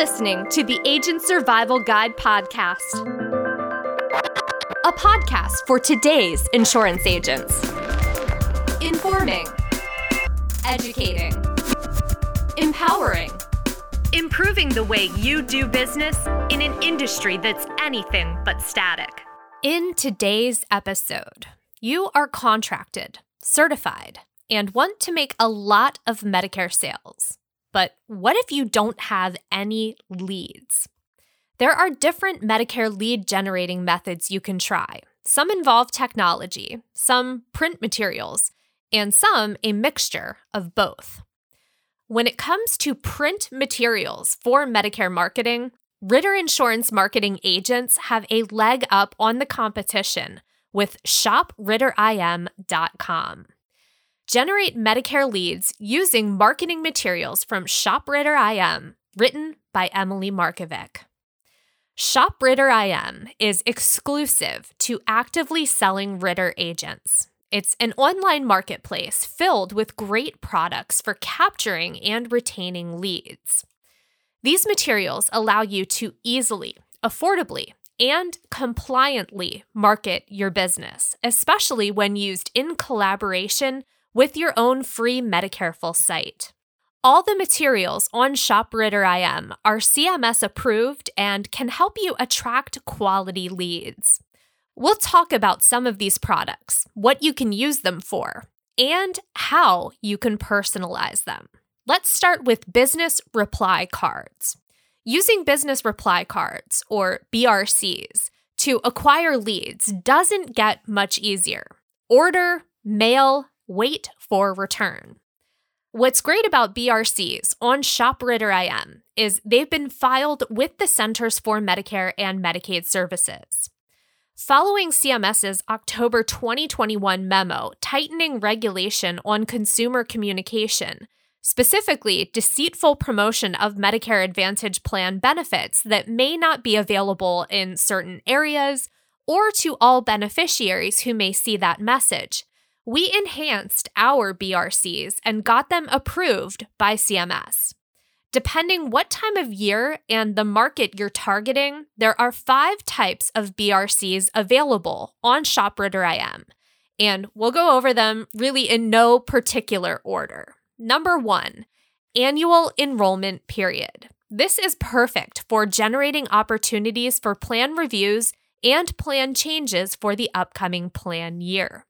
listening to the Agent Survival Guide podcast, a podcast for today's insurance agents. Informing, educating, empowering, improving the way you do business in an industry that's anything but static. In today's episode, you are contracted, certified, and want to make a lot of Medicare sales. But what if you don't have any leads? There are different Medicare lead generating methods you can try. Some involve technology, some print materials, and some a mixture of both. When it comes to print materials for Medicare marketing, Ritter Insurance marketing agents have a leg up on the competition with shopritterim.com. Generate Medicare leads using marketing materials from ShopRitter IM, written by Emily Markovic. ShopRitter IM is exclusive to actively selling Ritter agents. It's an online marketplace filled with great products for capturing and retaining leads. These materials allow you to easily, affordably, and compliantly market your business, especially when used in collaboration with your own free Medicareful site. All the materials on ShopRitter IM are CMS approved and can help you attract quality leads. We'll talk about some of these products, what you can use them for, and how you can personalize them. Let's start with business reply cards. Using business reply cards, or BRCs, to acquire leads doesn't get much easier. Order, mail, wait for return. What's great about BRCs on ShopRitter IM is they've been filed with the Centers for Medicare and Medicaid Services. Following CMS's October 2021 memo tightening regulation on consumer communication, specifically deceitful promotion of Medicare Advantage plan benefits that may not be available in certain areas or to all beneficiaries who may see that message, we enhanced our BRCs and got them approved by CMS. Depending what time of year and the market you're targeting, there are five types of BRCs available on ShopRitter IM, and we'll go over them really in no particular order. Number one, annual enrollment period. This is perfect for generating opportunities for plan reviews and plan changes for the upcoming plan year.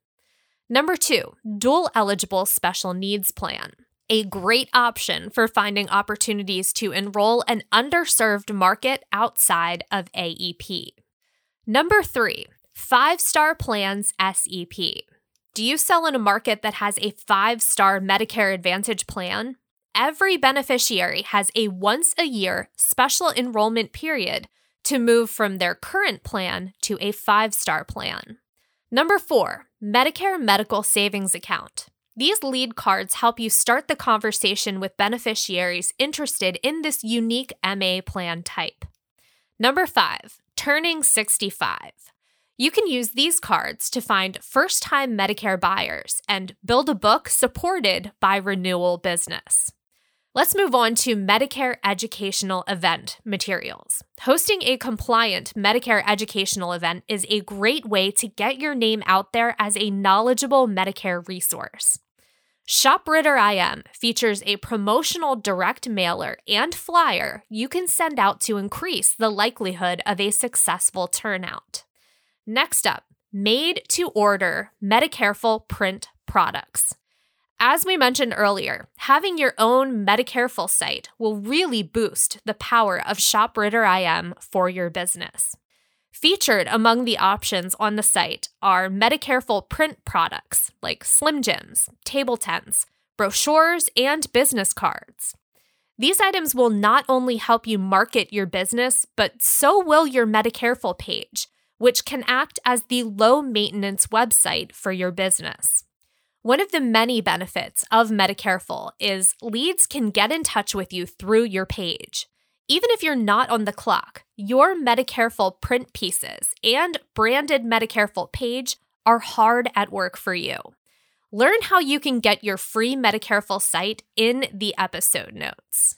Number two, dual eligible special needs plan. A great option for finding opportunities to enroll an underserved market outside of AEP. Number three, five star plans SEP. Do you sell in a market that has a five star Medicare Advantage plan? Every beneficiary has a once a year special enrollment period to move from their current plan to a five star plan. Number four, Medicare Medical Savings Account. These lead cards help you start the conversation with beneficiaries interested in this unique MA plan type. Number five, Turning 65. You can use these cards to find first time Medicare buyers and build a book supported by renewal business. Let's move on to Medicare educational event materials. Hosting a compliant Medicare educational event is a great way to get your name out there as a knowledgeable Medicare resource. ShopRitter IM features a promotional direct mailer and flyer you can send out to increase the likelihood of a successful turnout. Next up, made to order Medicareful print products. As we mentioned earlier, having your own Medicareful site will really boost the power of ShopRitter IM for your business. Featured among the options on the site are Medicareful print products like Slim Jims, table tents, brochures, and business cards. These items will not only help you market your business, but so will your Medicareful page, which can act as the low maintenance website for your business. One of the many benefits of Medicareful is leads can get in touch with you through your page. Even if you're not on the clock, your Medicareful print pieces and branded Medicareful page are hard at work for you. Learn how you can get your free Medicareful site in the episode notes.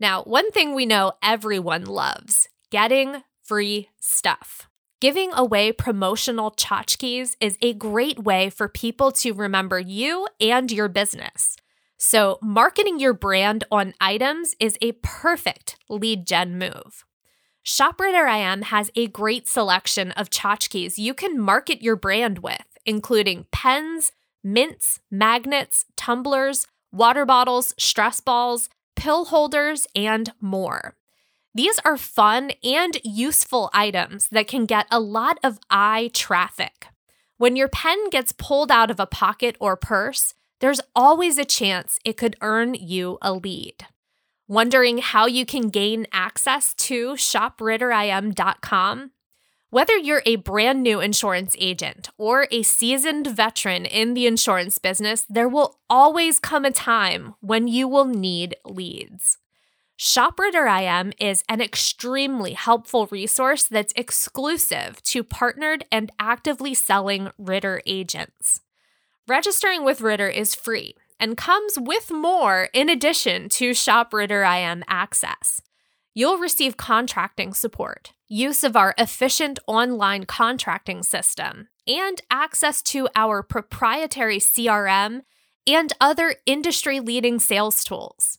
Now, one thing we know everyone loves getting free stuff. Giving away promotional tchotchkes is a great way for people to remember you and your business. So, marketing your brand on items is a perfect lead gen move. ShopRitterIM has a great selection of tchotchkes you can market your brand with, including pens, mints, magnets, tumblers, water bottles, stress balls, pill holders, and more. These are fun and useful items that can get a lot of eye traffic. When your pen gets pulled out of a pocket or purse, there's always a chance it could earn you a lead. Wondering how you can gain access to shopritterim.com? Whether you're a brand new insurance agent or a seasoned veteran in the insurance business, there will always come a time when you will need leads. ShopRitterIM is an extremely helpful resource that's exclusive to partnered and actively selling Ritter agents. Registering with Ritter is free and comes with more in addition to ShopRitterIM access. You'll receive contracting support, use of our efficient online contracting system, and access to our proprietary CRM and other industry leading sales tools.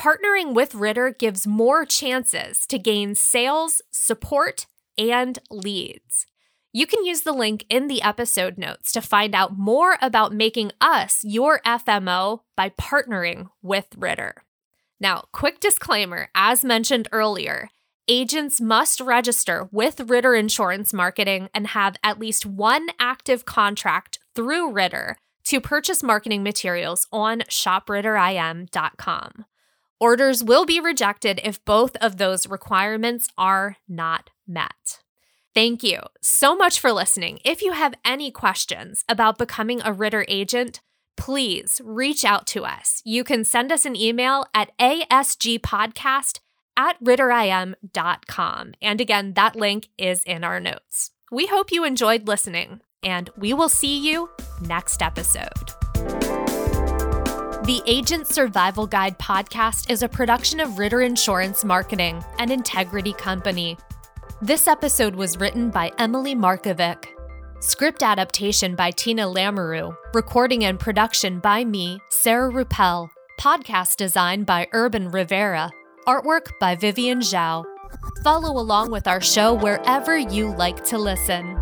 Partnering with Ritter gives more chances to gain sales, support, and leads. You can use the link in the episode notes to find out more about making us your FMO by partnering with Ritter. Now, quick disclaimer as mentioned earlier, agents must register with Ritter Insurance Marketing and have at least one active contract through Ritter to purchase marketing materials on shopritterim.com. Orders will be rejected if both of those requirements are not met. Thank you so much for listening. If you have any questions about becoming a Ritter agent, please reach out to us. You can send us an email at asgpodcast at ritterim.com. And again, that link is in our notes. We hope you enjoyed listening, and we will see you next episode. The Agent Survival Guide podcast is a production of Ritter Insurance Marketing, an integrity company. This episode was written by Emily Markovic. Script adaptation by Tina Lamoreux. Recording and production by me, Sarah Rueppel. Podcast design by Urban Rivera. Artwork by Vivian Zhao. Follow along with our show wherever you like to listen.